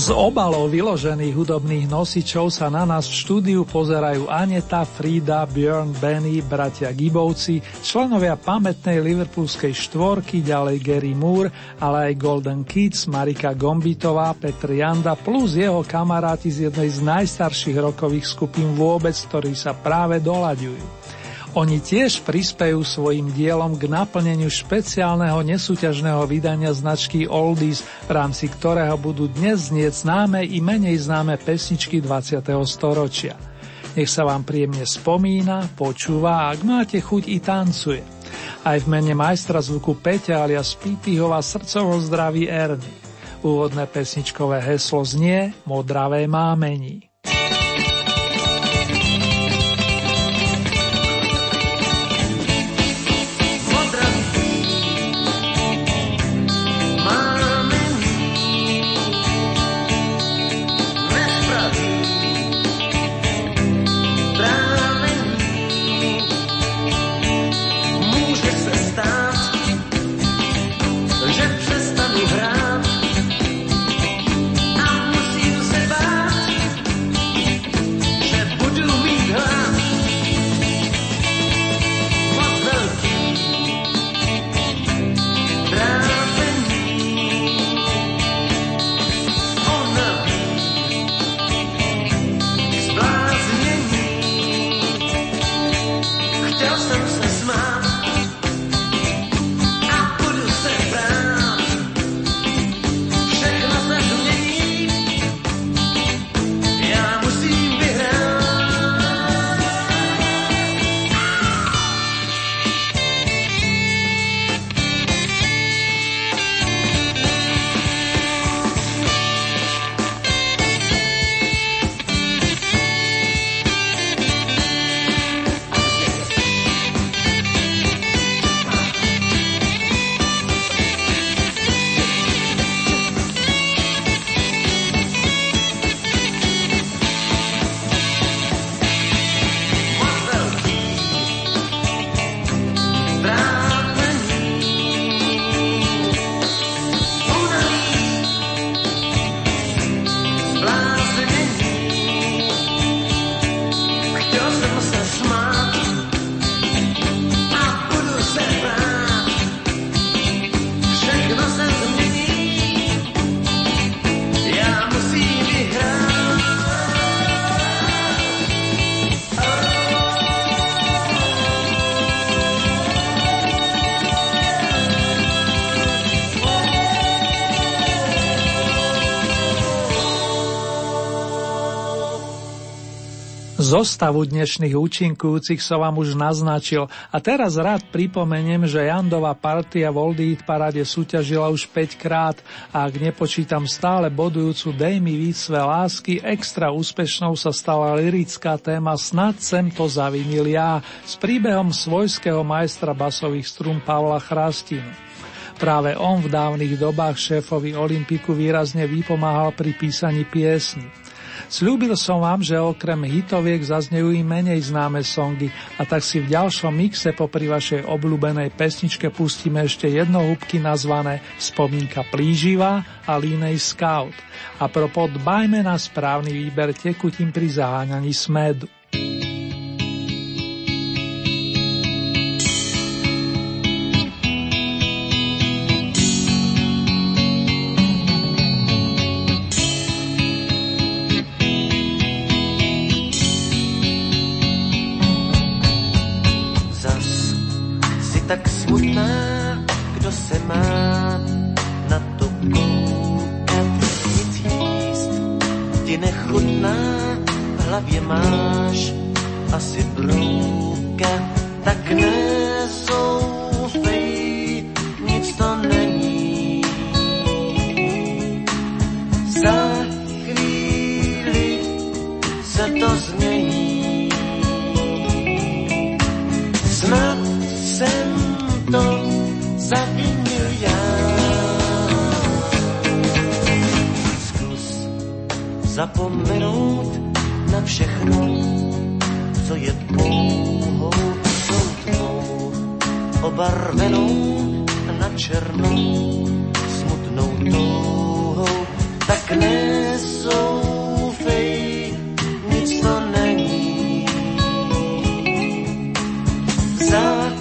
Z obalov vyložených hudobných nosičov sa na nás v štúdiu pozerajú Aneta, Frida, Björn, Benny, bratia Gibovci, členovia pamätnej liverpoolskej štvorky, ďalej Gary Moore, ale aj Golden Kids, Marika Gombitová, Petr Janda plus jeho kamaráti z jednej z najstarších rokových skupín vôbec, ktorí sa práve dolaďujú. Oni tiež prispejú svojim dielom k naplneniu špeciálneho nesúťažného vydania značky Oldies, v rámci ktorého budú dnes znieť známe i menej známe pesničky 20. storočia. Nech sa vám príjemne spomína, počúva a ak máte chuť i tancuje. Aj v mene majstra zvuku Peťa alias Pipihova srdcovo zdraví Erny. Úvodné pesničkové heslo znie Modravé mámení. Zostavu dnešných účinkujúcich som vám už naznačil a teraz rád pripomeniem, že Jandová partia v Oldie parade súťažila už 5 krát a ak nepočítam stále bodujúcu Dej mi víc své lásky, extra úspešnou sa stala lirická téma Snad sem to zavinil ja s príbehom svojského majstra basových strún Pavla Chrastinu. Práve on v dávnych dobách šéfovi Olympiku výrazne vypomáhal pri písaní piesni. Sľúbil som vám, že okrem hitoviek zaznejú i menej známe songy a tak si v ďalšom mixe popri vašej obľúbenej pesničke pustíme ešte jedno húbky nazvané Spomínka plíživá a Línej Scout. A propod dbajme na správny výber tekutín pri zaháňaní smedu. Za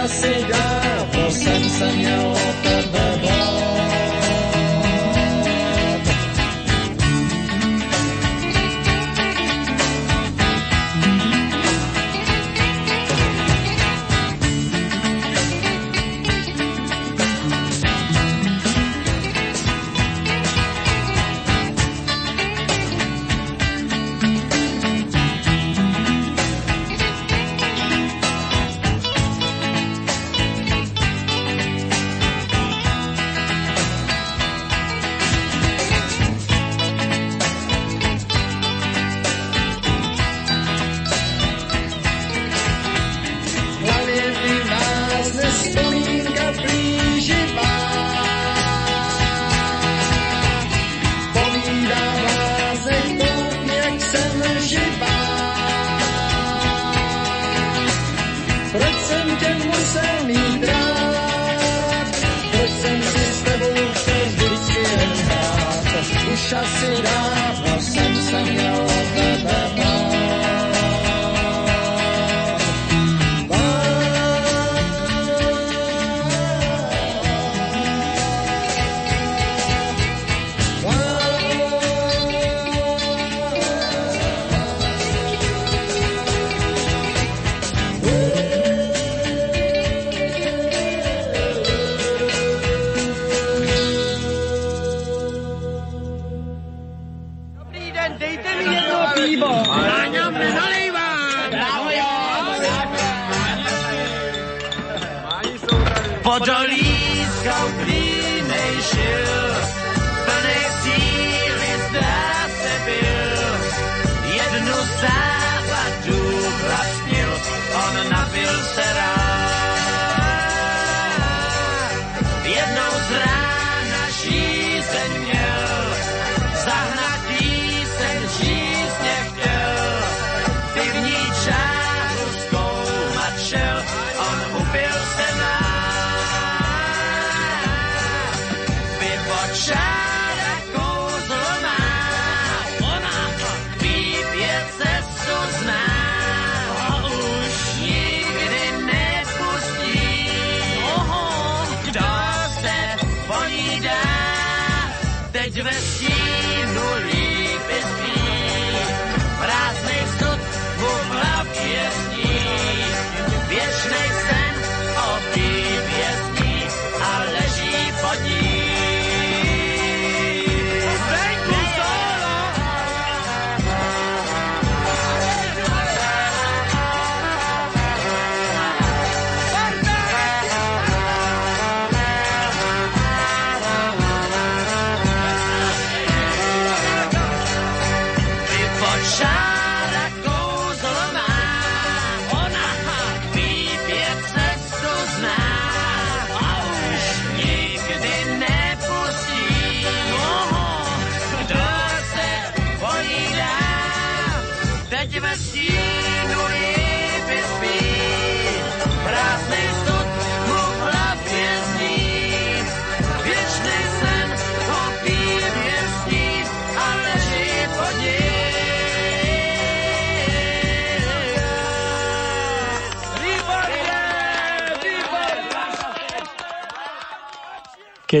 Asi dávno jsem se měl o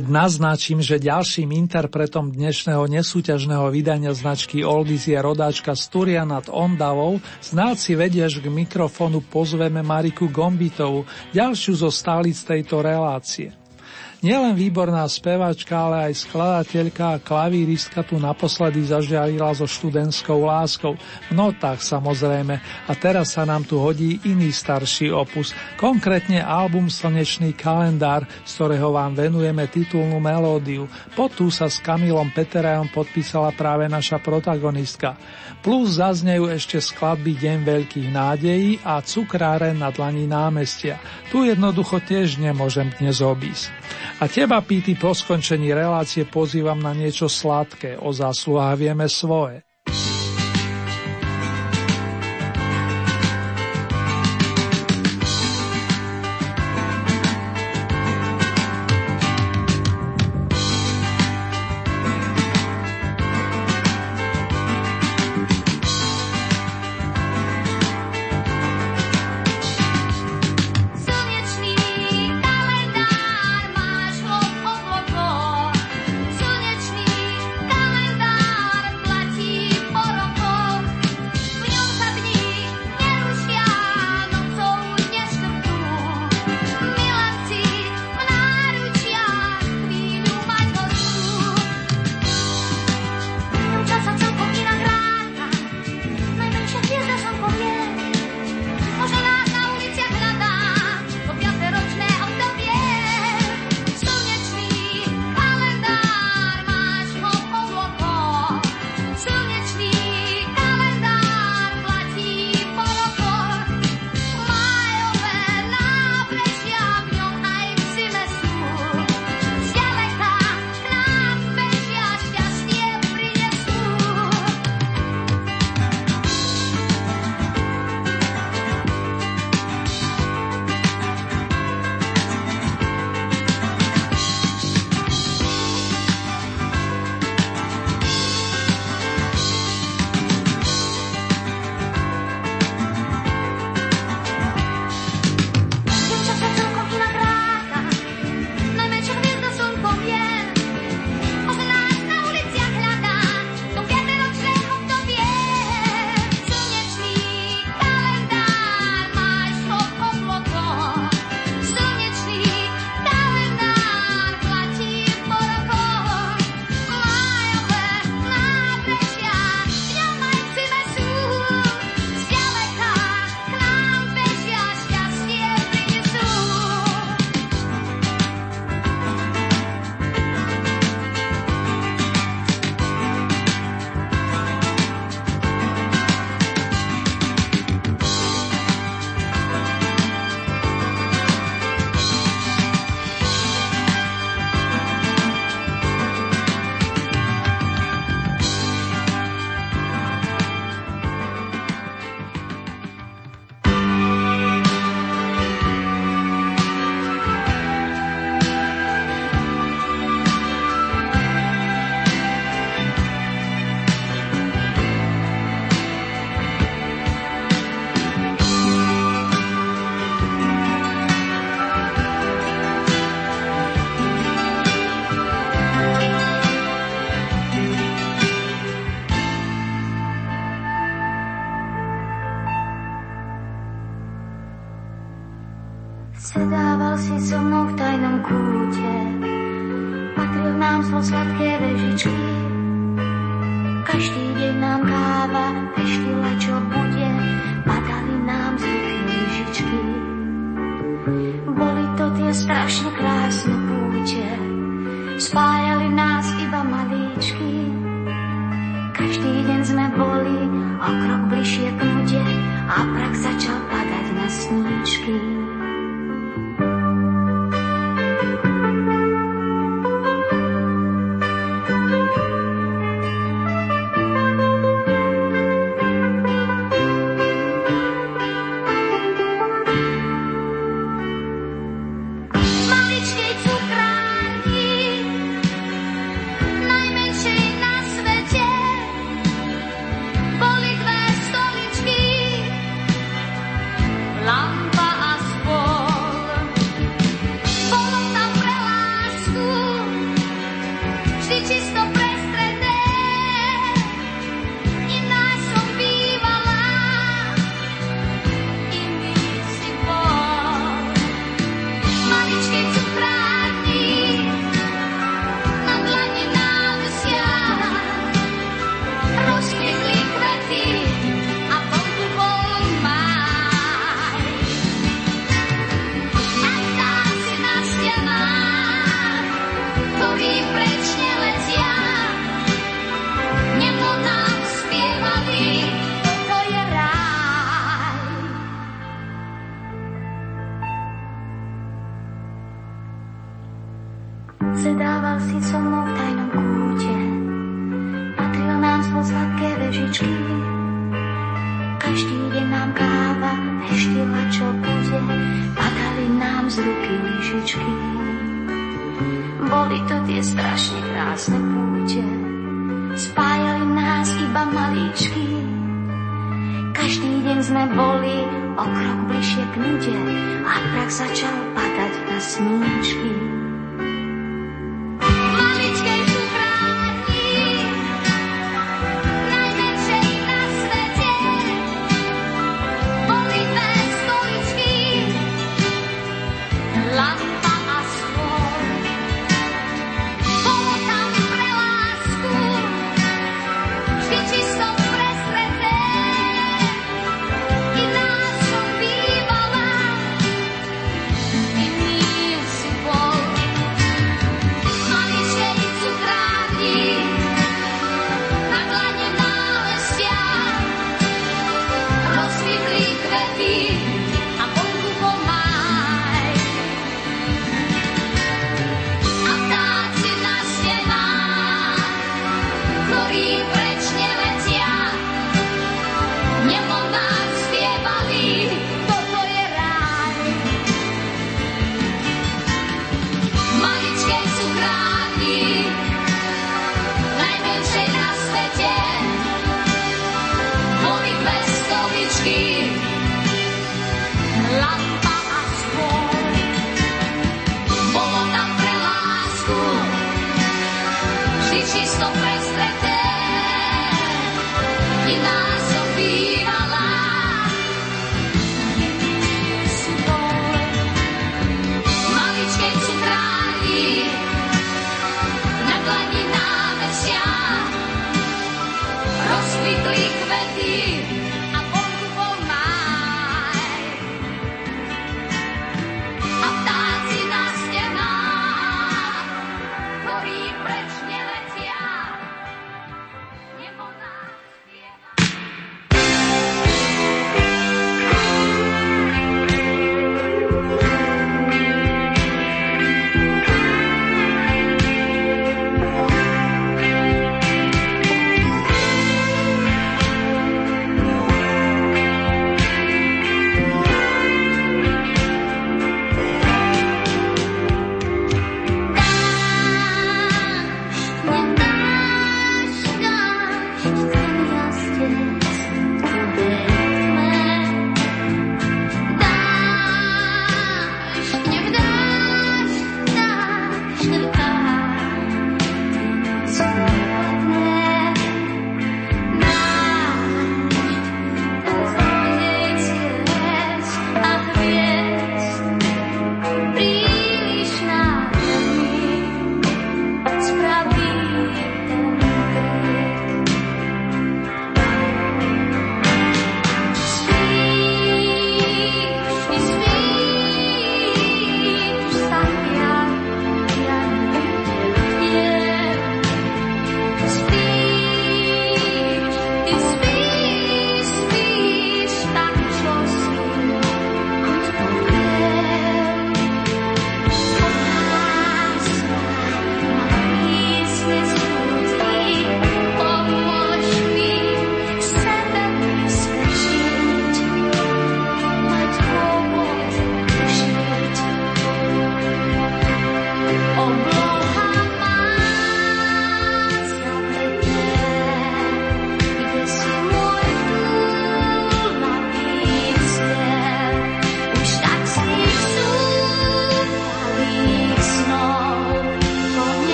Keď naznačím, že ďalším interpretom dnešného nesúťažného vydania značky Oldies je rodáčka z nad Ondavou, znáci vedia, že k mikrofónu pozveme Mariku Gombitovú, ďalšiu zo stálic tejto relácie. Nielen výborná spevačka, ale aj skladateľka a klavíristka tu naposledy zažiarila so študentskou láskou. V notách samozrejme. A teraz sa nám tu hodí iný starší opus, konkrétne album Slnečný kalendár, z ktorého vám venujeme titulnú melódiu. Po tú sa s Kamilom Peterajom podpísala práve naša protagonistka. Plus zaznejú ešte skladby Deň veľkých nádejí a Cukráre na dlani námestia. Tu jednoducho tiež nemôžem dnes obísť. A teba, Píty, po skončení relácie pozývam na niečo sladké. O zásluhách vieme svoje.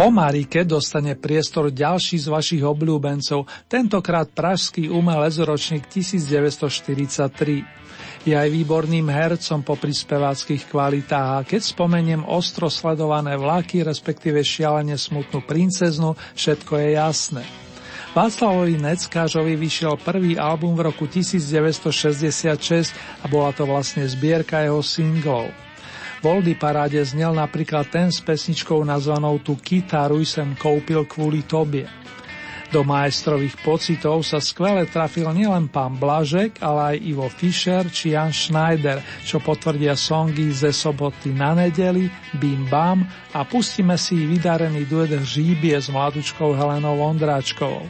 Po Marike dostane priestor ďalší z vašich obľúbencov, tentokrát pražský umelec ročník 1943. Je aj výborným hercom po speváckých kvalitách a keď spomeniem ostro sledované vlaky, respektíve šialene smutnú princeznu, všetko je jasné. Václavovi Neckážovi vyšiel prvý album v roku 1966 a bola to vlastne zbierka jeho singlov. V Oldy paráde znel napríklad ten s pesničkou nazvanou Tu kytaru sem koupil kvôli tobie. Do majstrových pocitov sa skvele trafil nielen pán Blažek, ale aj Ivo Fischer či Jan Schneider, čo potvrdia songy ze soboty na nedeli, Bim Bam a pustíme si vydarený duet Žíbie s mladučkou Helenou Vondráčkovou.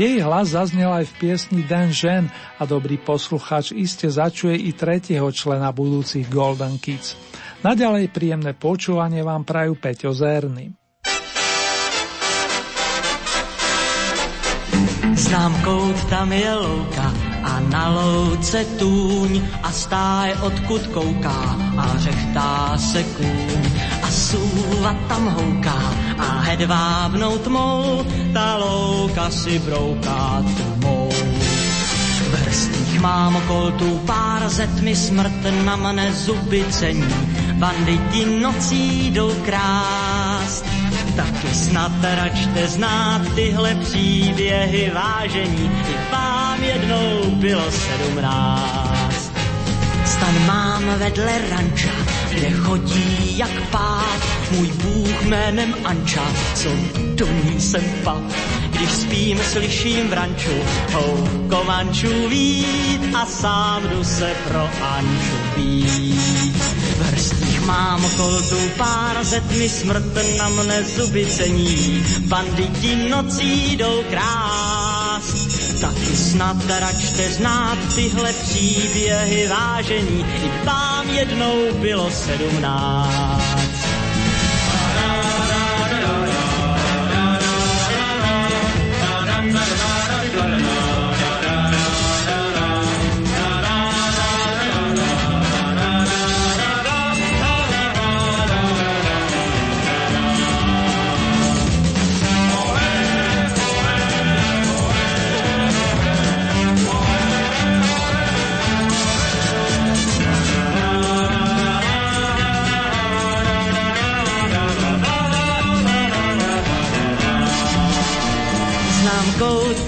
Jej hlas zaznel aj v piesni Den žen a dobrý poslucháč iste začuje i tretieho člena budúcich Golden Kids. Naďalej príjemné počúvanie vám prajú Peťo Zerny. Znám kout, tam je louka a na louce tůň a stáj odkud kouká a řechtá se kůň a súva tam houká a hedvábnou tmou ta louka si brouká tmou. V hrstích mám koltu pár zetmi smrt na mne zuby cení banditi nocí jdou krást. Taky snad račte znát tyhle příběhy vážení, i vám jednou bylo sedmnáct. Stan mám vedle ranča, kde chodí jak pát, můj bůh jménem Anča, co do ní jsem pat. Když spím, slyším v ranču, hou kovančů vít a sám jdu se pro Anču být. V hrstích mám koltu pár zetmi smrt na mne zuby cení, banditi nocí jdou krást. Taky snad račte znát tyhle příběhy vážení, i vám jednou bylo sedmnáct.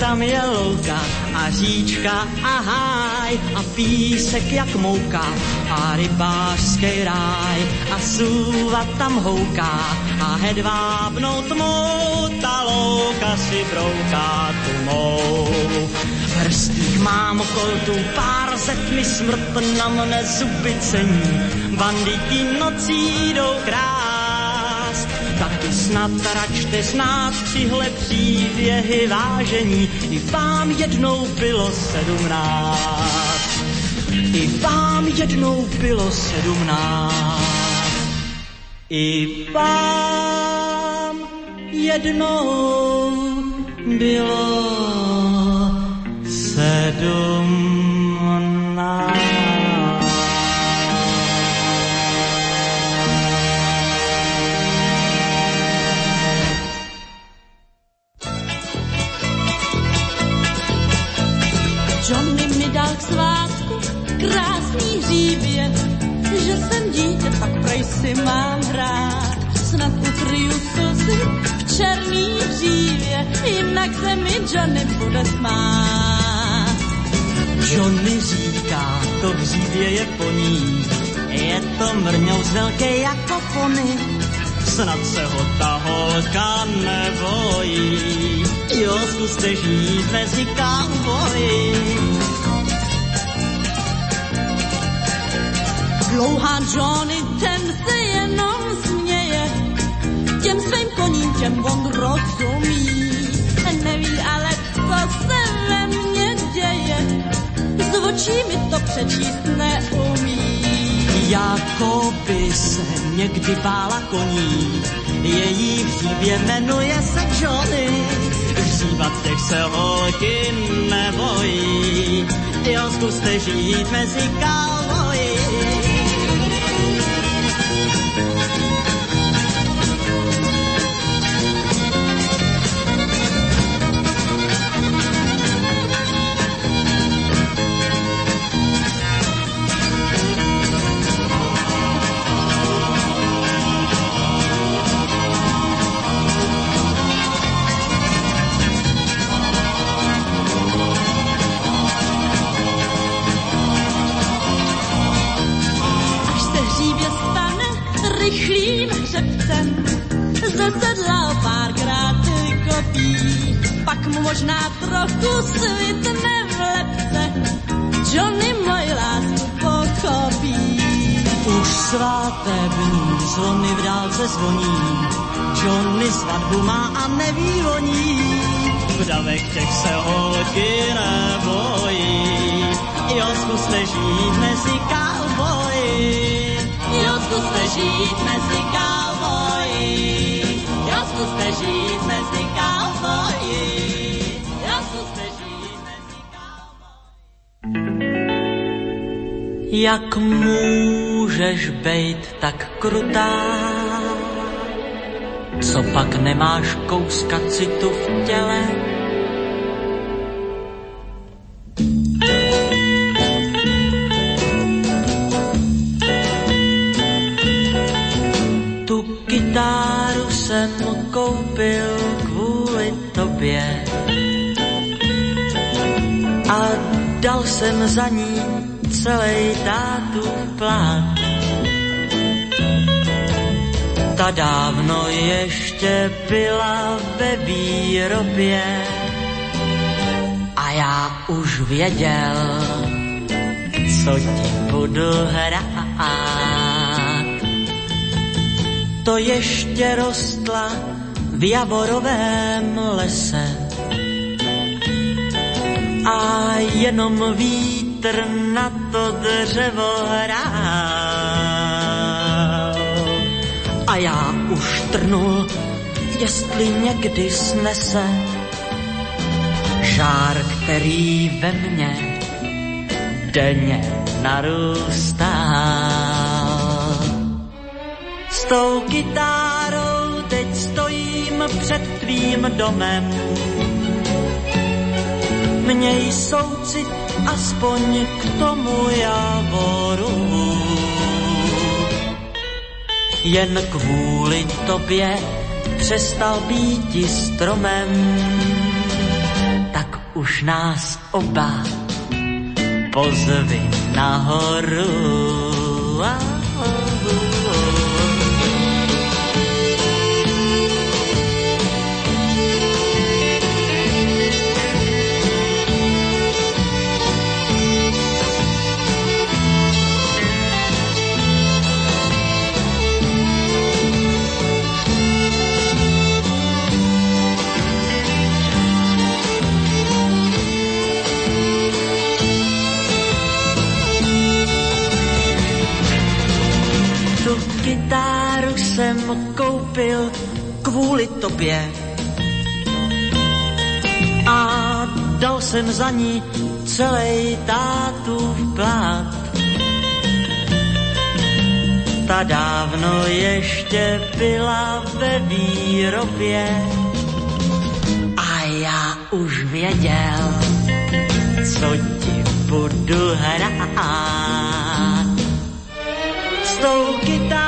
Tam je louka a říčka a háj a písek jak mouka a rybářský ráj a súva tam houká a hedvábnou tmou ta louka si brouká tmou. V mám koltu pár zetmi smrt na mne zuby cení, banditi nocí jdou krát taky snad račte znát tyhle příběhy vážení. I vám jednou bylo sedmnáct. I vám jednou bylo sedmnáct. I vám jednou bylo sedmnáct. Krásný hříbě, že jsem dítě, pak prej si mám hrát. Snad ukryju slzy v černý hřívě, jinak se mi Johnny bude smát. Johnny říká, to hřívě je po ní, je to mrňou velké jako pony. Snad se ho ta holka nebojí, jo, zkuste žít mezi kauboji. Dlouhá Johnny, ten se jenom směje, těm svým koním, těm on rozumí. Neví ale, co se ve mně děje, z očí mi to přečíst neumí. Jako by se někdy bála koní, její hřívě jmenuje se Johnny. Hřívat těch se holky nebojí, jo, zkuste žít mezi kauboji. Možná trochu svitne v lepce, Johnny můj lásku pochopí. Už svátební zvony v dálce zvoní, Johnny svatbu má a neví o ní. V davek těch se holky nebojí, jo, zkuste žít mezi cowboyi. Jo, zkuste žít mezi cowboyi. Jo, zkuste žít mezi cowboyi. Jak můžeš být tak krutá? Co pak nemáš kouska citu v těle? Tu kytáru jsem koupil kvůli tobě dal jsem za ní celý tátu plát. Ta dávno ještě byla ve výrobě a já už věděl, co ti budu hrát. To ještě rostla v javorovém lese a jenom vítr na to dřevo hrál. A já už trnul, jestli někdy snese žár, který ve mně denně narůstá. S tou kytárou teď stojím před tvým domem. Měj soucit aspoň k tomu javoru. Jen kvůli tobě přestal být stromem, tak už nás oba pozvi nahoru. Tu koupil kvůli tobě a dal jsem za ní celý tátův plát. Ta dávno ještě byla ve výrobě a já už věděl, co ti budu hrát. S tou kytárou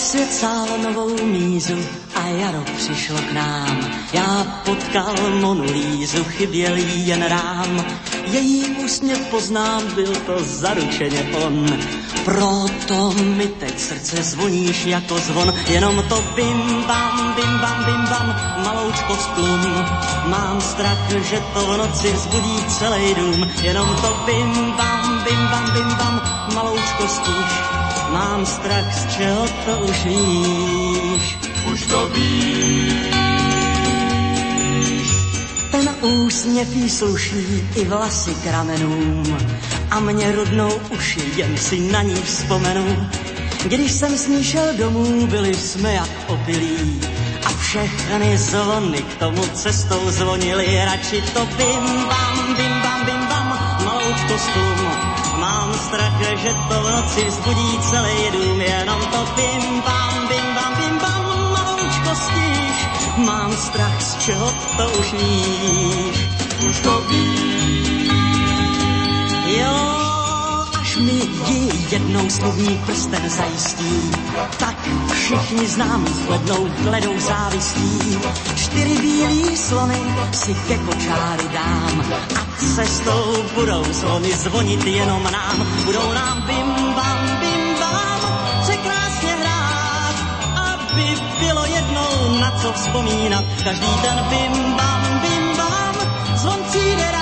svět sál novou mízu a jaro přišlo k nám. Já potkal Monu Lízu, chyběl jí jen rám. Její úsměv poznám, byl to zaručeně on. Proto mi teď srdce zvoníš jako zvon, jenom to bim bam, bim bam, bim bam, maloučko sklum. Mám strach, že to v noci vzbudí celý dům, jenom to bim bam, bim bam, bim bam, maloučko spíš. Mám strach, z čeho to už víš. Už to víš. Ten úsměv jí sluší i vlasy k ramenům a mě rudnou uši, jen si na ní vzpomenu. Když jsem s ní šel domů, byli jsme jak opilí a všechny zvony k tomu cestou zvonily. Radši to bim bam, bim bam, bim bam, malou kostům. Strach, že to v noci zbudí celý dům, jenom to bim bam, bim bam, bim bam, maloučko stíš. Mám strach, z čeho to už víš. Už to víš. Jo, mi ji jednou slovní prsten zajistí, tak všichni znám zhlednou hledou závistí. Čtyři bílý slony si ke kočáry dám a cestou budou slony zvonit jenom nám. Budou nám bim bam, bim bam, překrásně hrát, aby bylo jednou na co vzpomínat. Každý den bim bam, bim bam, zvon přijde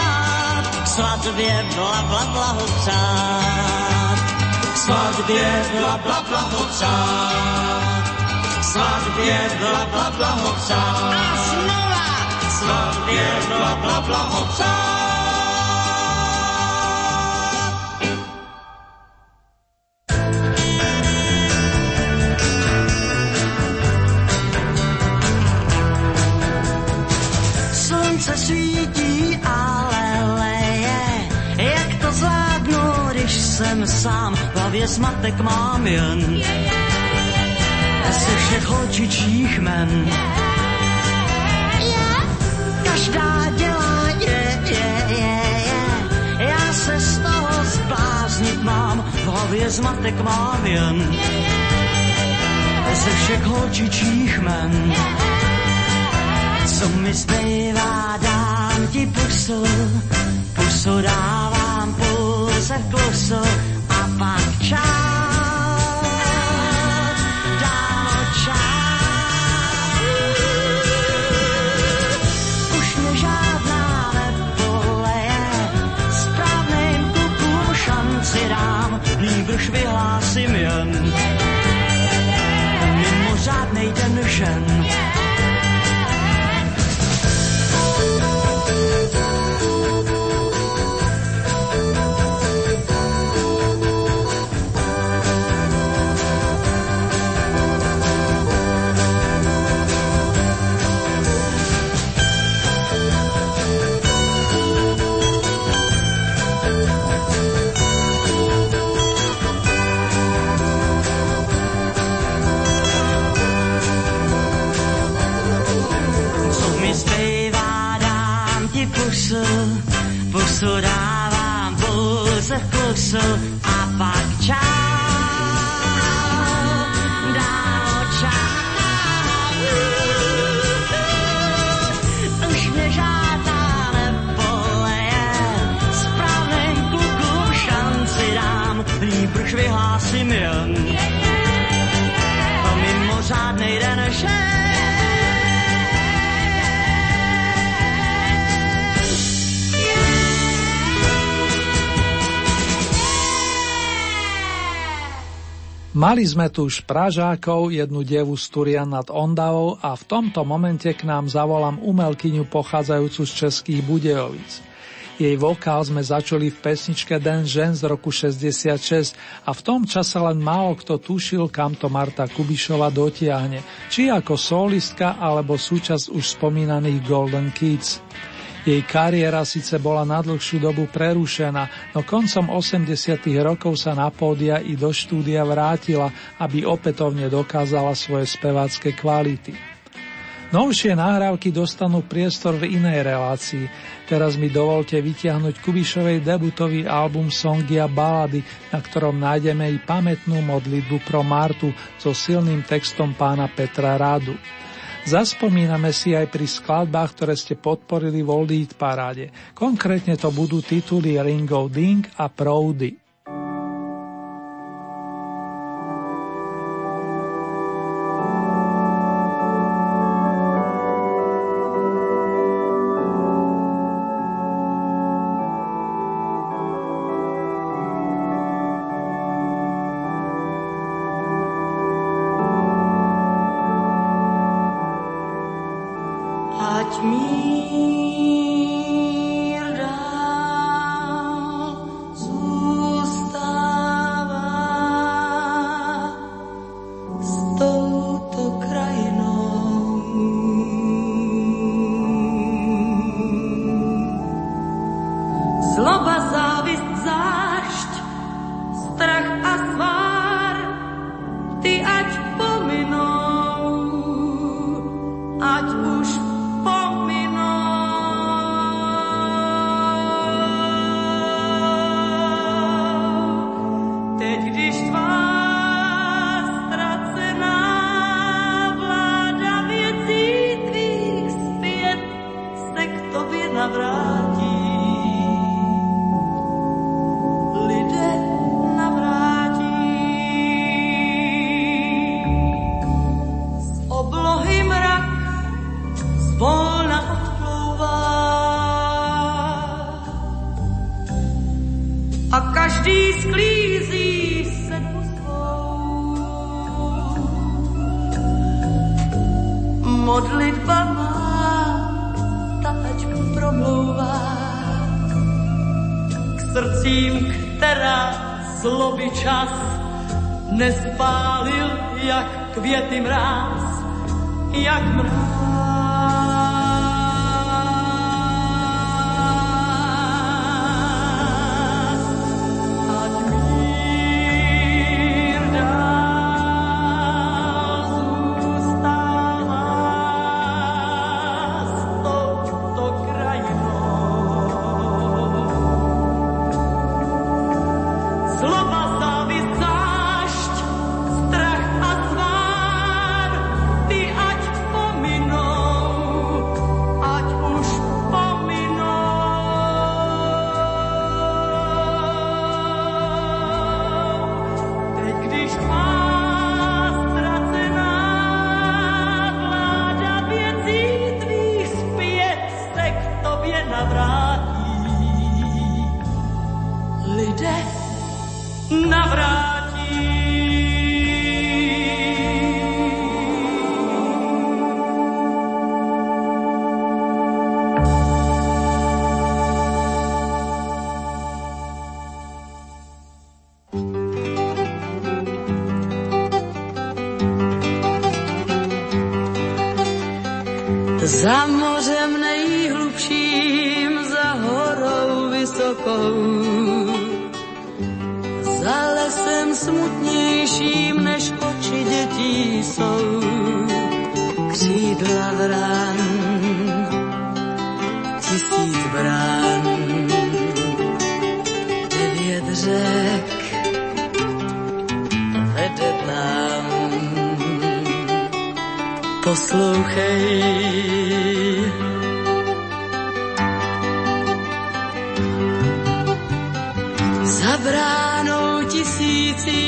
svatbě bla bla bla ho přát. K svatbě bla bla bla ho přát. K svatbě bla bla bla ho přát. A znova! Svatbě bla bla bla hlavě zmatek mám jen. Ze všech holčičích men. Každá dělá je, je, je, je. Já se z toho zbláznit mám, v hlavě zmatek mám jen. Ze všech holčičích men. Co mi zbývá, dám ti pusu, pusu dávám pouze v klusu v Mali sme tu už Pražákov, jednu devu z Turian nad Ondavou a v tomto momente k nám zavolám umelkyňu pochádzajúcu z Českých Budejovic. Jej vokál sme začuli v pesničke Den žen z roku 66 a v tom čase len málo kto tušil, kam to Marta Kubišova dotiahne, či ako solistka alebo súčasť už spomínaných Golden Kids. Jej kariéra síce bola na dlhšiu dobu prerušená, no koncom 80 rokov sa na pódia i do štúdia vrátila, aby opätovne dokázala svoje spevácké kvality. Novšie nahrávky dostanú priestor v inej relácii. Teraz mi dovolte vytiahnuť Kubišovej debutový album Songy a balady, na ktorom nájdeme i pamätnú modlitbu pro Martu so silným textom pána Petra Radu. Zaspomíname si aj pri skladbách, ktoré ste podporili v Old Eat paráde. Konkrétne to budú tituly Ringo Ding a Proudy. Za mořem nejhlubším, za horou vysokou, za lesem smutnějším, než oči dětí jsou. Křídla vrán poslouchej. Za bránou tisící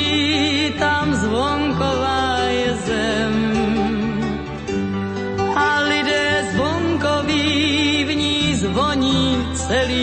tam zvonková je zem a lidé zvonkoví v ní zvoní celý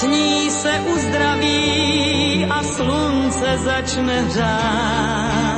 sní se uzdraví a slunce začne hřát.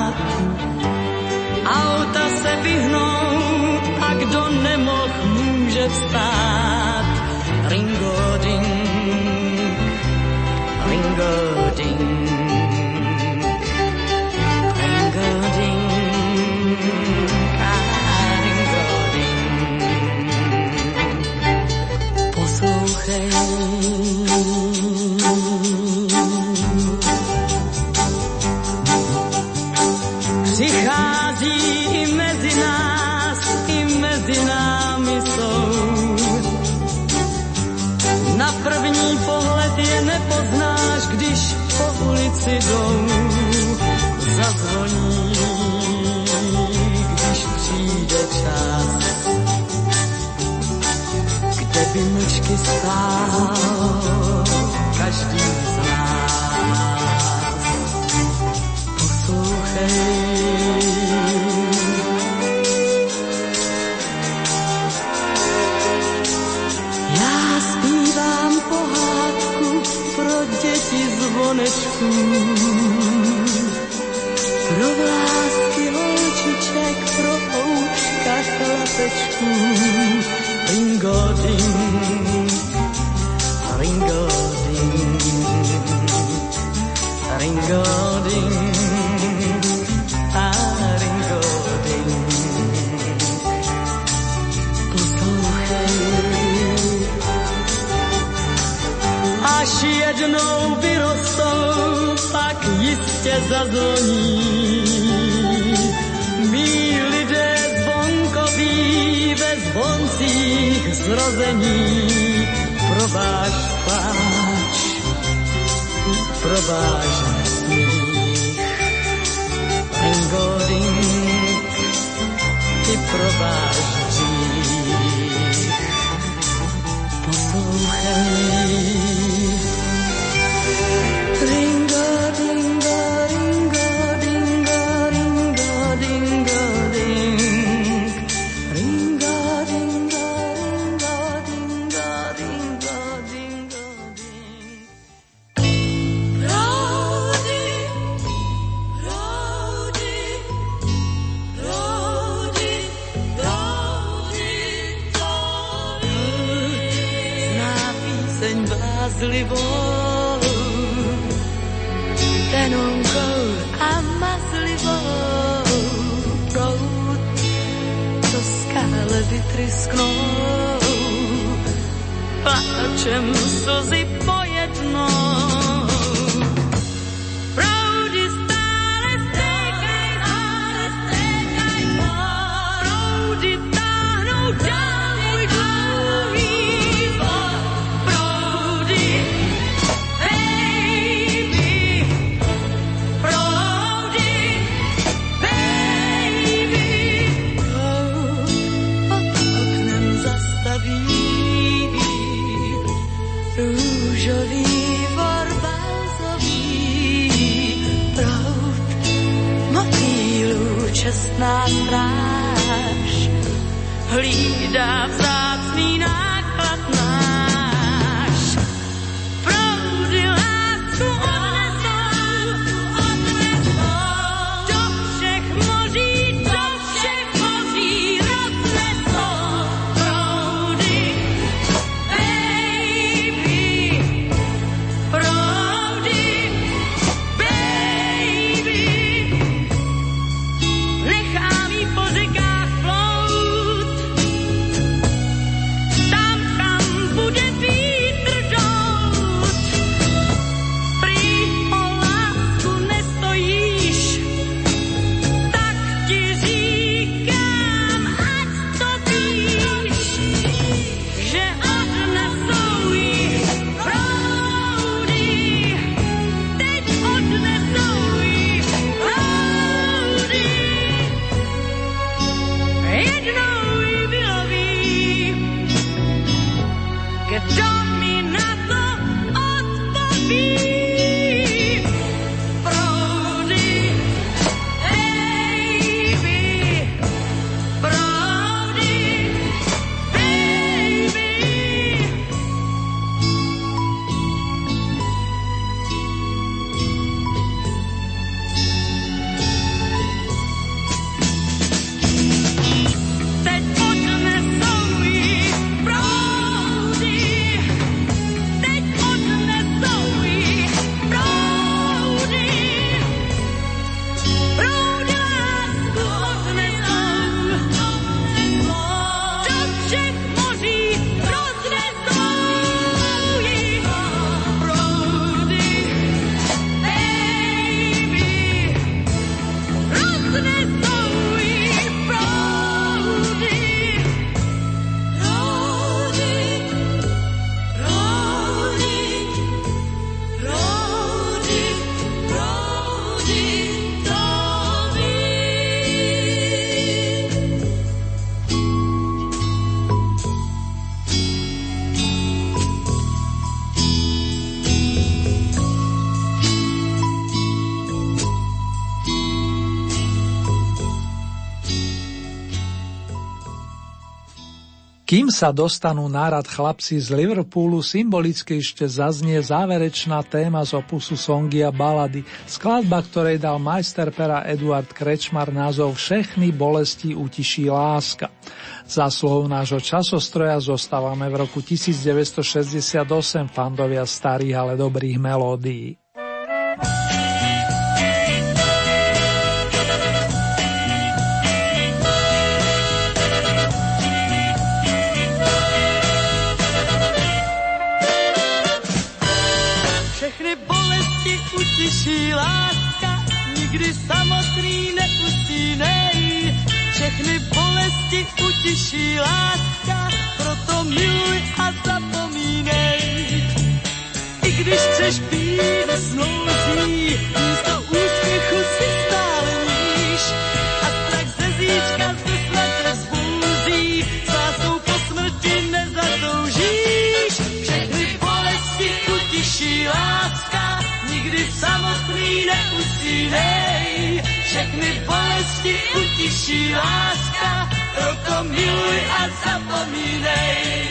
Kým sa dostanú nárad chlapci z Liverpoolu, symbolicky ešte zaznie záverečná téma z opusu songy a balady, skladba, ktorej dal majsterpera Eduard Krečmar názov Všechny bolesti utiší láska. Zásluhou nášho časostroja zostávame v roku 1968 fandovia starých, ale dobrých melódií. Utiší láska, proto miluj a zapomínej. I když chceš být snouzí, místo úspěchu si stále níž. A strach ze zíčka se snad rozbouzí, s po smrti nezatoužíš. Všechny bolesti utiší láska, nikdy samotný neusínej. Všechny bolesti utiší láska, proto miluj a zapomínej.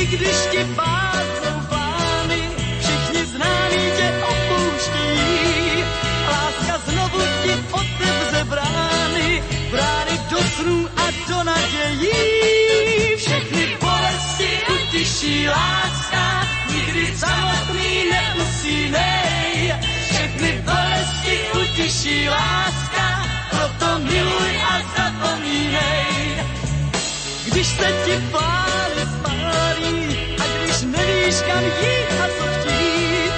I když ti pádnou plány, všichni známí tě opouští. Láska znovu ti otevře brány, brány do snů a do nadějí. Všechny bolesti utiší láska, nikdy samotný neusínej. Všechny bolesti utiší láska, proto miluj a zapomínej. Když se ti plány spálí a když nevíš kam jít a co chtít,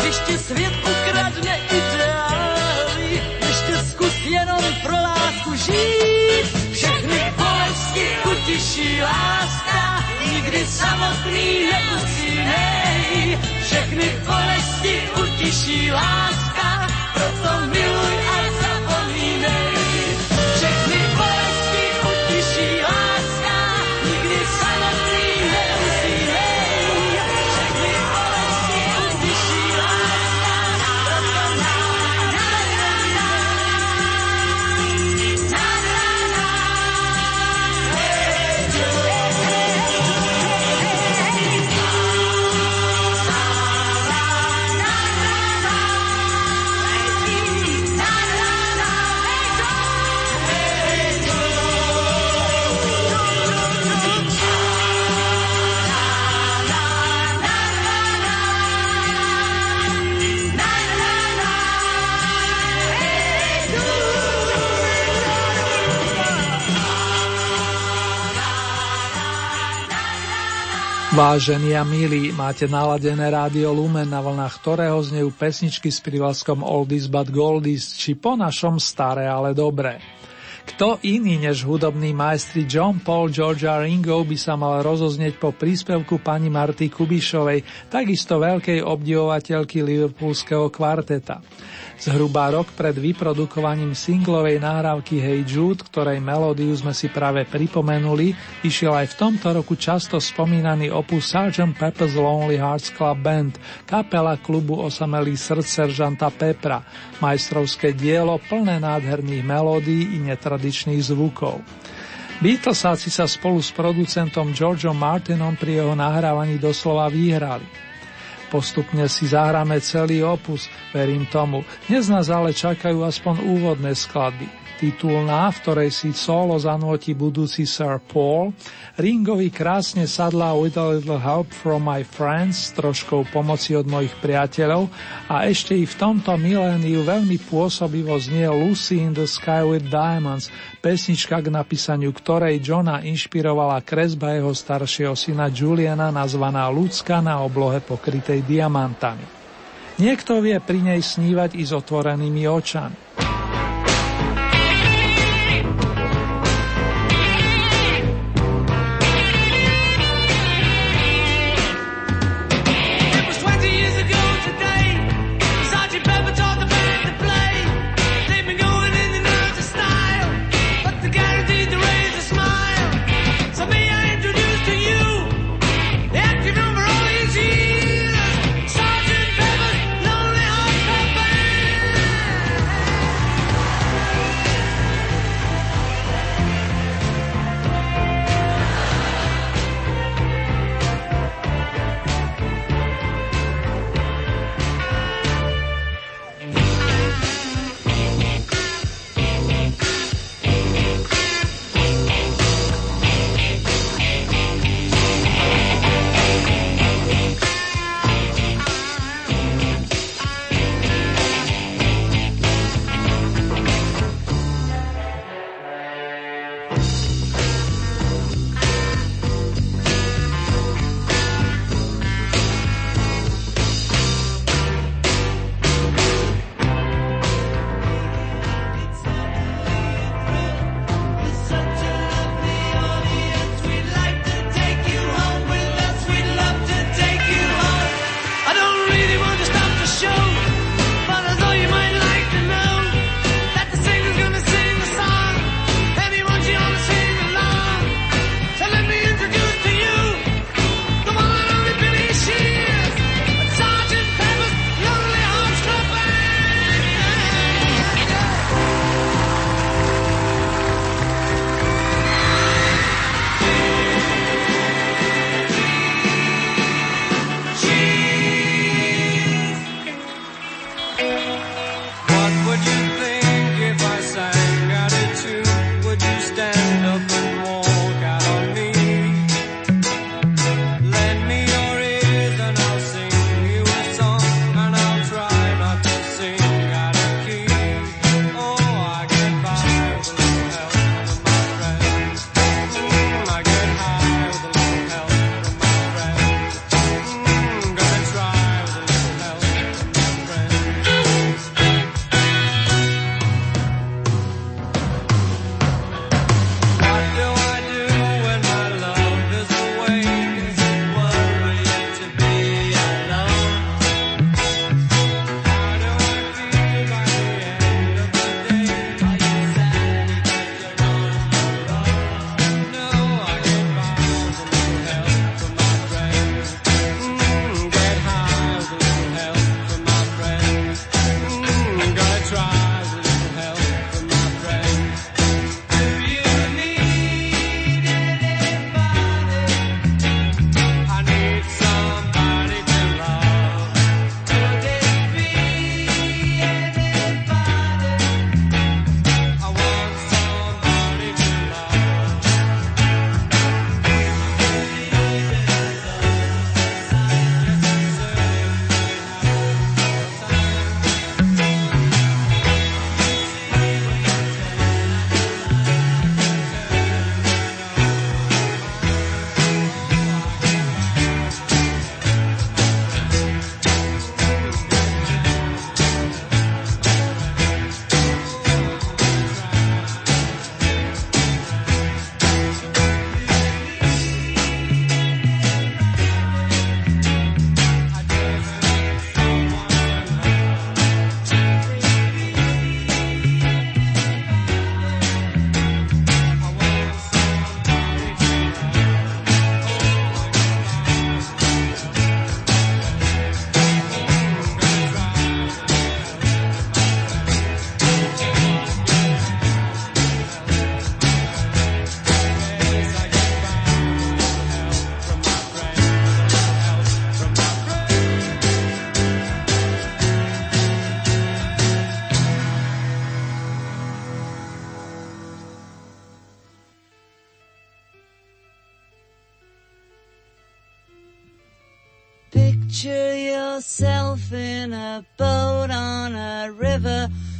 když ti svět ukradne ideály, ještě zkus jenom pro lásku žít. Všechny bolesti utiší láska, nikdy samotný neusínej. Všechny bolesti utiší láska, proto miluj Vážení a milí, máte naladené rádio Lumen, na vlnách ktorého znejú pesničky s privlaskom Oldies but Goldies, či po našom staré, ale dobré. Kto iný než hudobný majstri John Paul, George a Ringo by sa mal rozoznieť po príspevku pani Marty Kubišovej, takisto veľkej obdivovateľky liverpoolského kvarteta. Zhruba rok pred vyprodukovaním singlovej nahrávky Hey Jude, ktorej melódiu sme si práve pripomenuli, išiel aj v tomto roku často spomínaný opus Sgt. Pepper's Lonely Hearts Club Band, kapela klubu osamelý srdc seržanta Pepra, majstrovské dielo plné nádherných melódií i netradičných zvukov. Beatlesáci sa spolu s producentom Georgeom Martinom pri jeho nahrávaní doslova vyhrali. Postupne si zahráme celý opus, verím tomu. Dnes nás ale čakajú aspoň úvodné skladby. Titulná, v ktorej si solo zanúti budúci Sir Paul, Ringovi krásne sadla With a Little Help from My Friends s troškou pomoci od mojich priateľov a ešte i v tomto miléniu veľmi pôsobivo znie Lucy in the Sky with Diamonds, pesnička k napísaniu ktorej Johna inšpirovala kresba jeho staršieho syna Juliana nazvaná Ľudská na oblohe pokrytej diamantami. Niekto vie pri nej snívať i s otvorenými očami.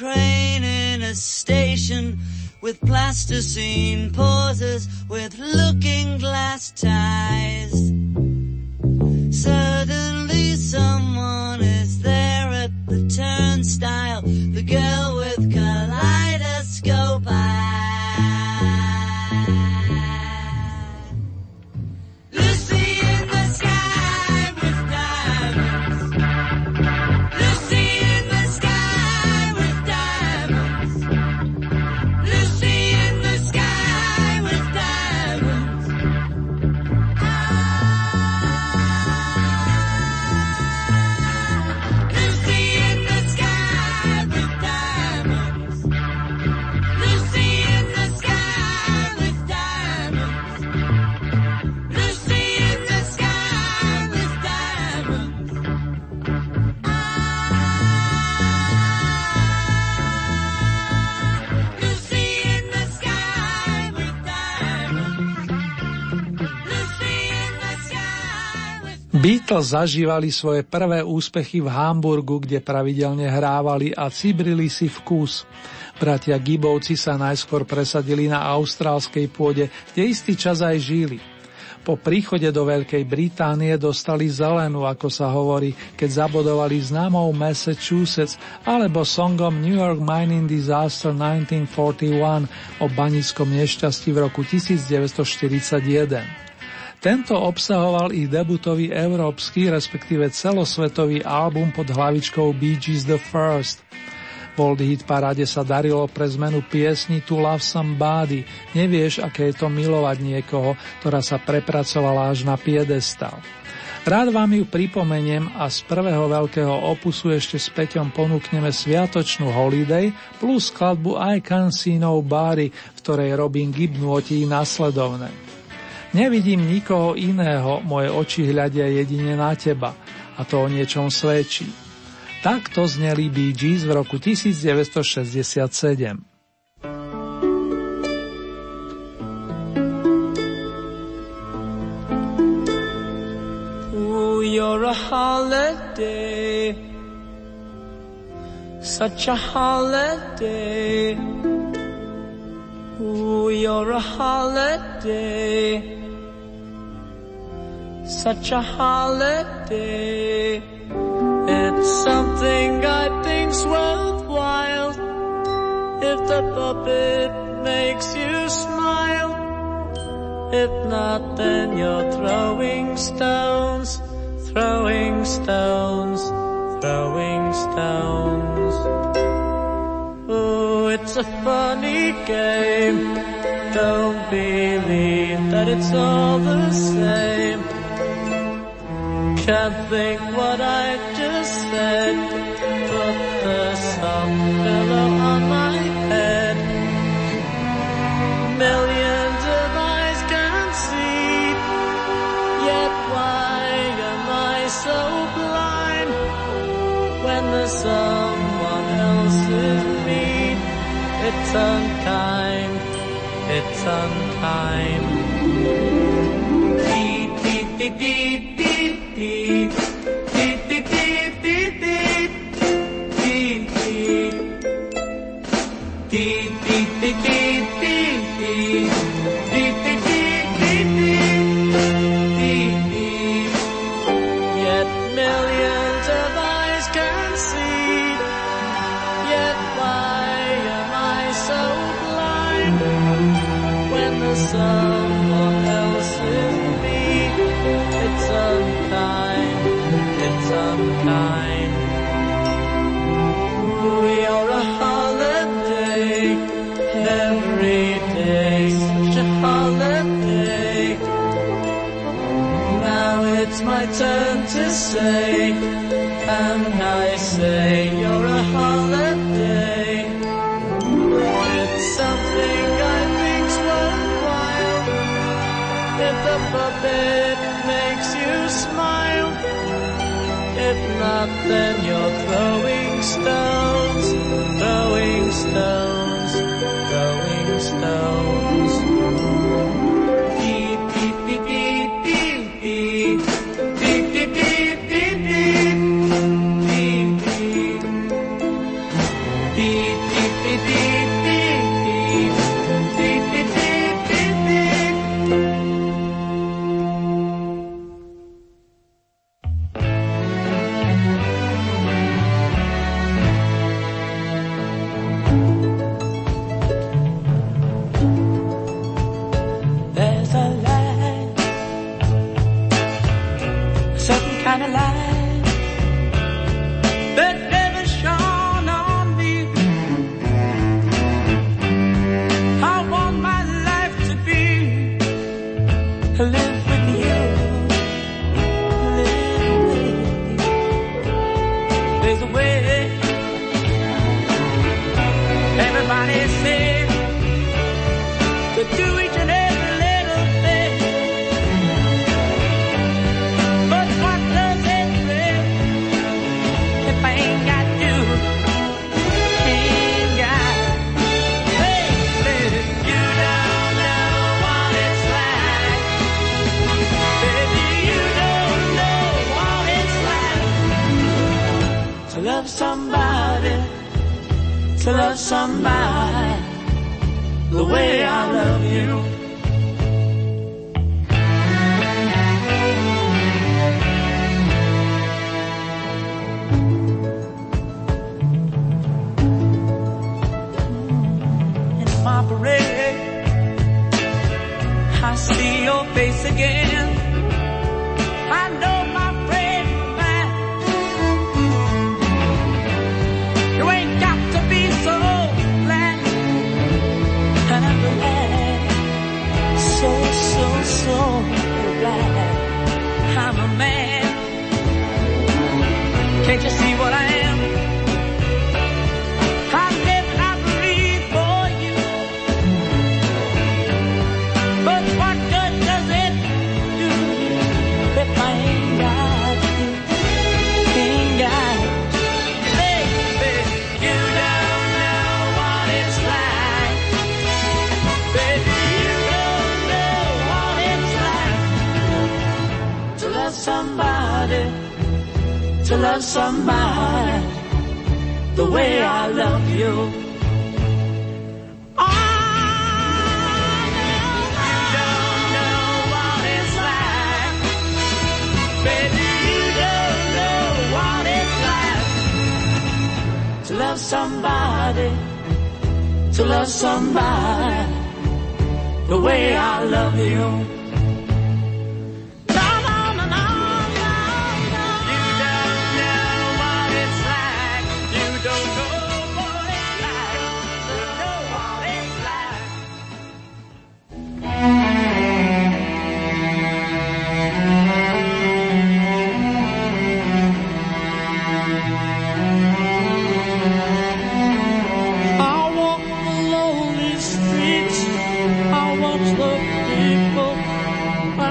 Train in a station with plasticine pauses with looking glass ties. Suddenly someone is there at the turnstile, the girl Beatles zažívali svoje prvé úspechy v Hamburgu, kde pravidelne hrávali a cibrili si vkus. Bratia Gibovci sa najskôr presadili na austrálskej pôde, kde istý čas aj žili. Po príchode do Veľkej Británie dostali zelenú, ako sa hovorí, keď zabodovali známou Massachusetts alebo songom New York Mining Disaster 1941 o banickom nešťastí v roku 1941. Tento obsahoval ich debutový európsky, respektíve celosvetový album pod hlavičkou Bee Gees The First. V Old Hit paráde sa darilo pre zmenu piesni To Love Somebody, nevieš, aké je to milovať niekoho, ktorá sa prepracovala až na piedestal. Rád vám ju pripomeniem a z prvého veľkého opusu ešte s Peťom ponúkneme sviatočnú Holiday plus skladbu I Can See Nobody, v ktorej Robin Gibb nôti nasledovné. Nevidím nikoho iného, moje oči hľadia jedine na teba. A to o niečom svedčí. Takto zneli Bee Gees v roku 1967. Ooh, you're a holiday. Such a holiday. Ooh, you're a holiday. such a holiday. It's something I think's worthwhile. If the puppet makes you smile. If not, then you're throwing stones, throwing stones, throwing stones. Ooh, it's a funny game. Don't believe that it's all the same. Can't think what I just said. Put the soft pillow on my head. Millions of eyes can't see. Yet why am I so blind when there's someone else with? It's unkind. It's unkind. Dee dee dee dee. He say, and I say you're a holiday. It's something I think's worthwhile. If the puppet makes you smile, if not, then you're throwing stones.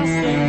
sing.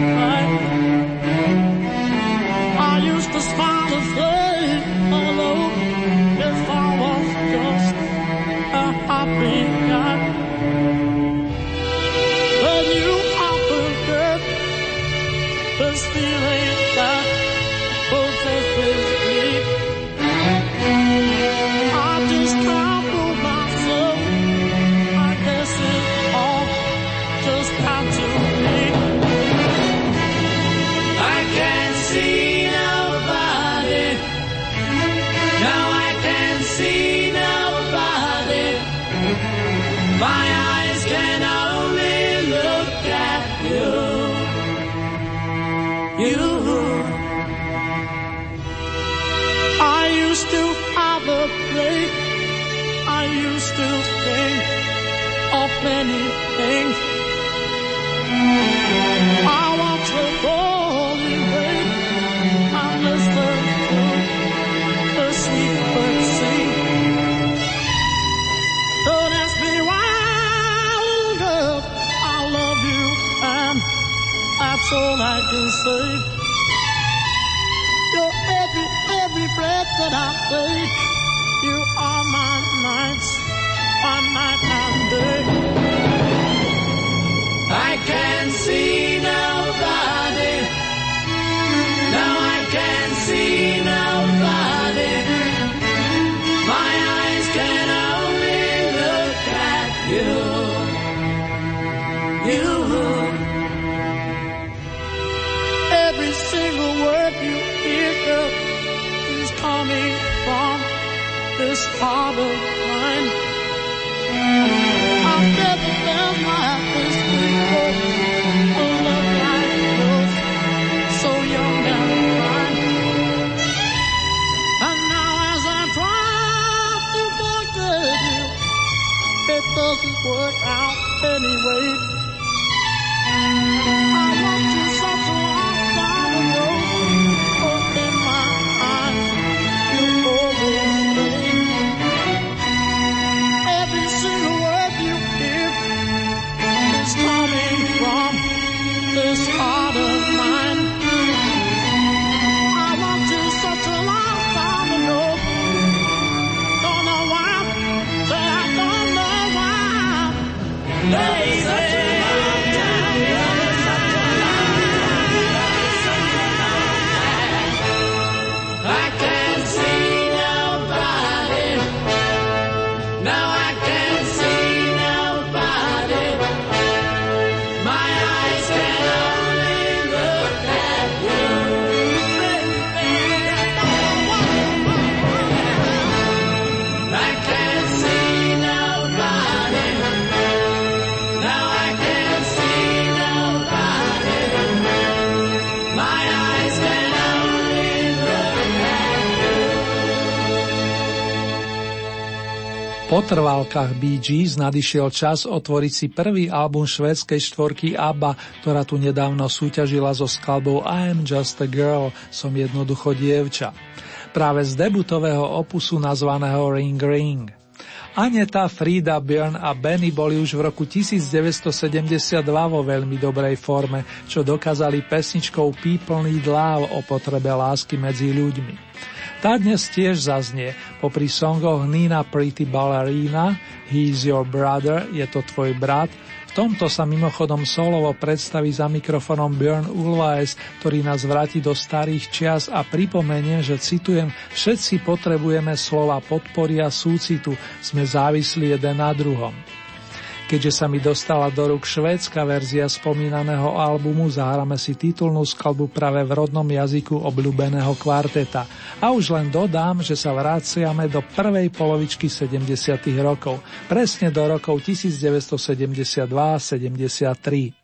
Po trvalkách Bee Gees nadišiel čas otvoriť si prvý album švédskej štvorky ABBA, ktorá tu nedávno súťažila so skladbou I am just a girl, som jednoducho dievča. Práve z debutového opusu nazvaného Ring Ring. Aneta, Frida, Björn a Benny boli už v roku 1972 vo veľmi dobrej forme, čo dokázali pesničkou People Need Love o potrebe lásky medzi ľuďmi. Tá dnes tiež zaznie, popri songoch Nina Pretty Ballerina, He's Your Brother, Je to tvoj brat, v tomto sa mimochodom solovo predstaví za mikrofonom Björn Ulvaes, ktorý nás vráti do starých čias a pripomenie, že citujem, všetci potrebujeme slova podpory a súcitu, sme závislí jeden na druhom. Keďže sa mi dostala do rúk švédska verzia spomínaného albumu, zahráme si titulnú skladbu práve v rodnom jazyku obľúbeného kvarteta. A už len dodám, že sa vraciame do prvej polovičky 70. rokov, presne do rokov 1972 a 73.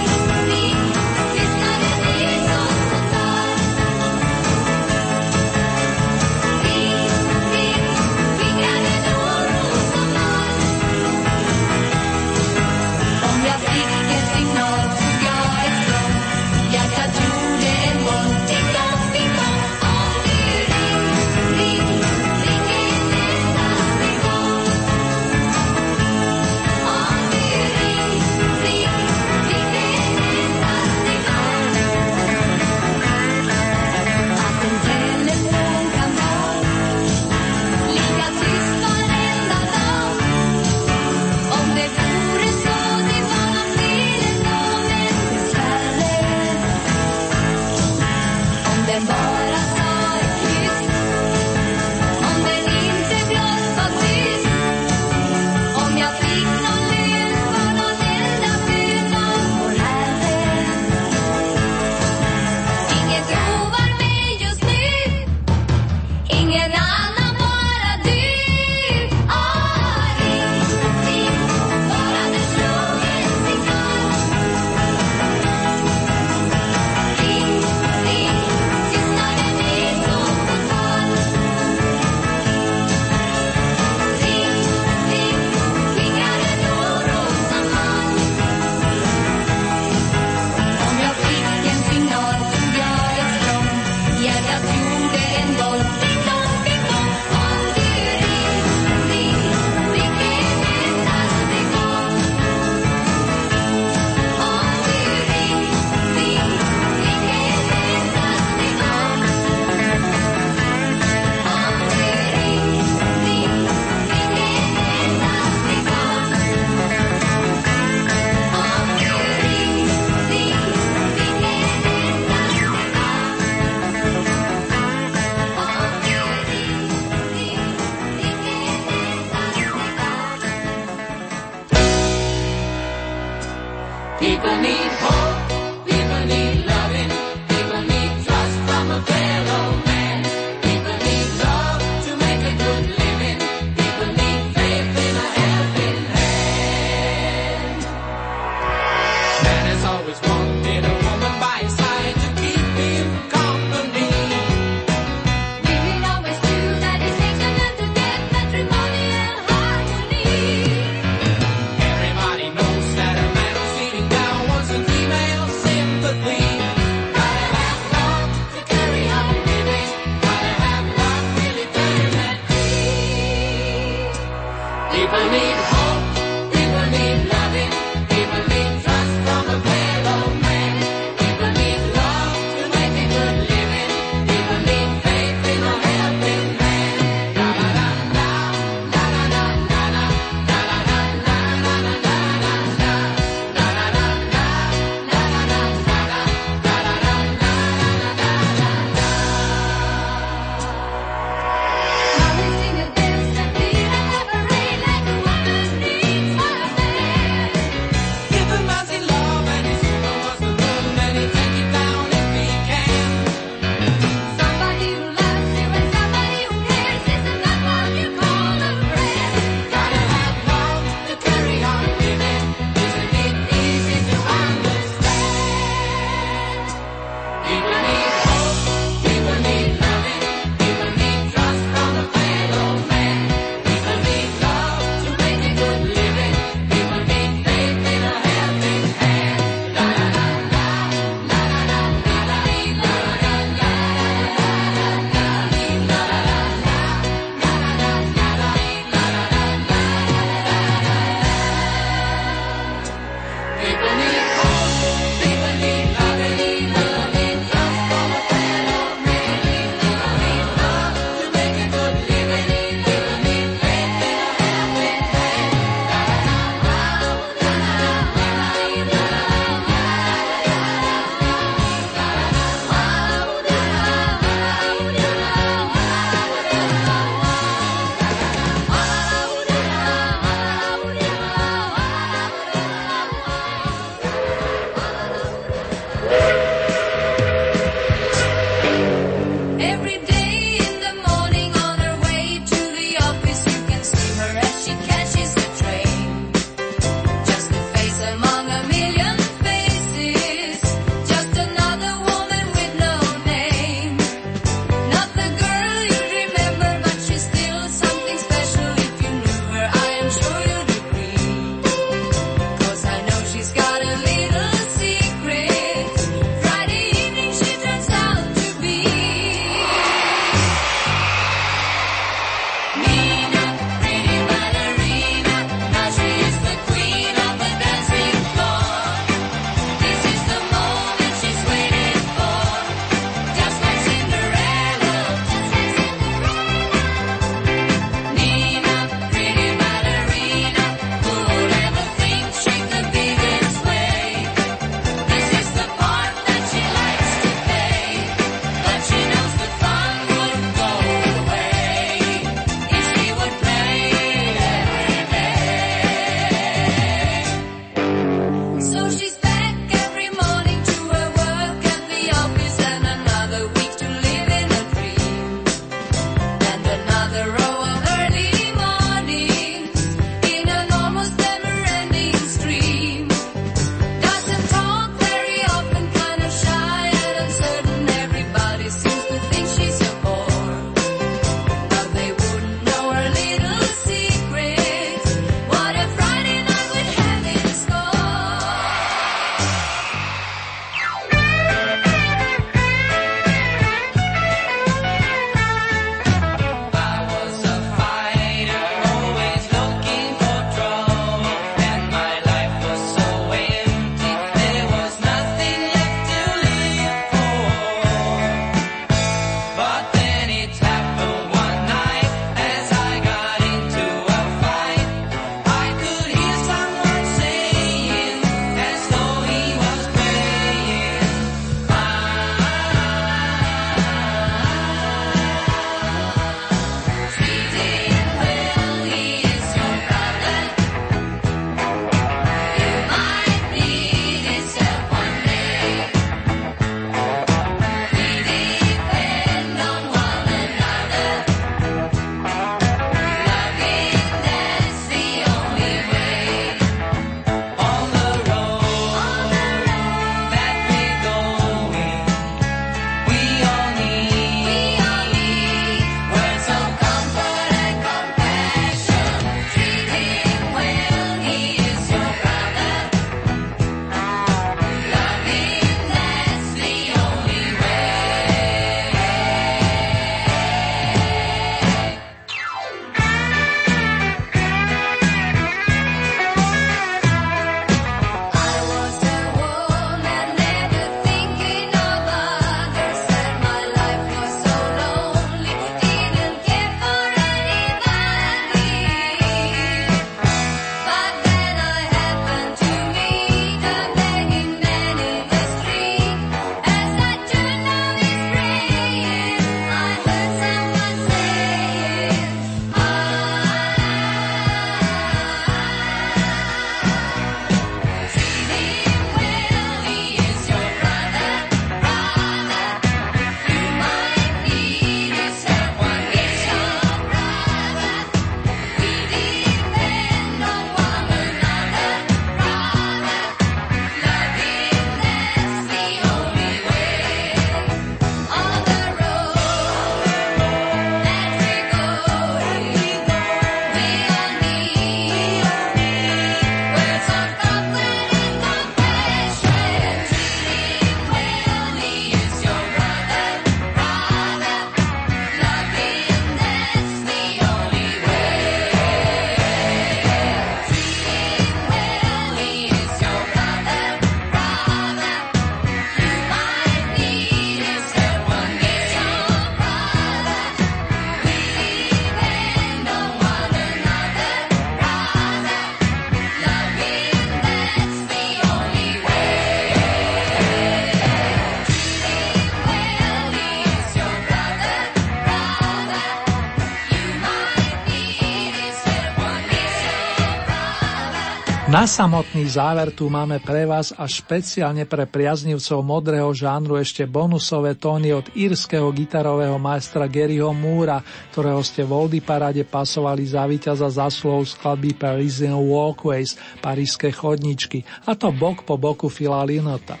Na samotný záver tu máme pre vás a špeciálne pre priaznivcov modrého žánru ešte bonusové tóny od írskeho gitarového majstra Garyho Moora, ktorého ste v Oldy Parade pasovali za víťaza zaslov skladby Parisian Walkways, parížské chodničky, a to bok po boku Fila Linota.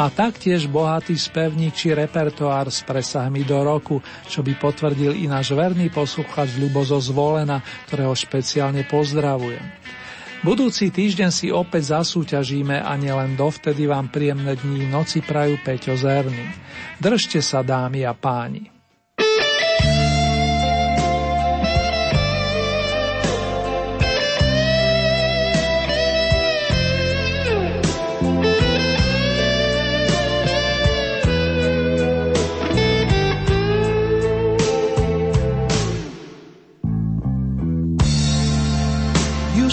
Má taktiež bohatý spevník či repertoár s presahmi do roku, čo by potvrdil i náš verný posluchač Ľubozo Zvolena, ktorého špeciálne pozdravujem. Budúci týždeň si opäť zasúťažíme a nielen dovtedy vám príjemné dní noci prajú Peťo Zerný. Držte sa dámy a páni.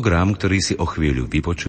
Program, ktorý si o chvíľu vypočujete,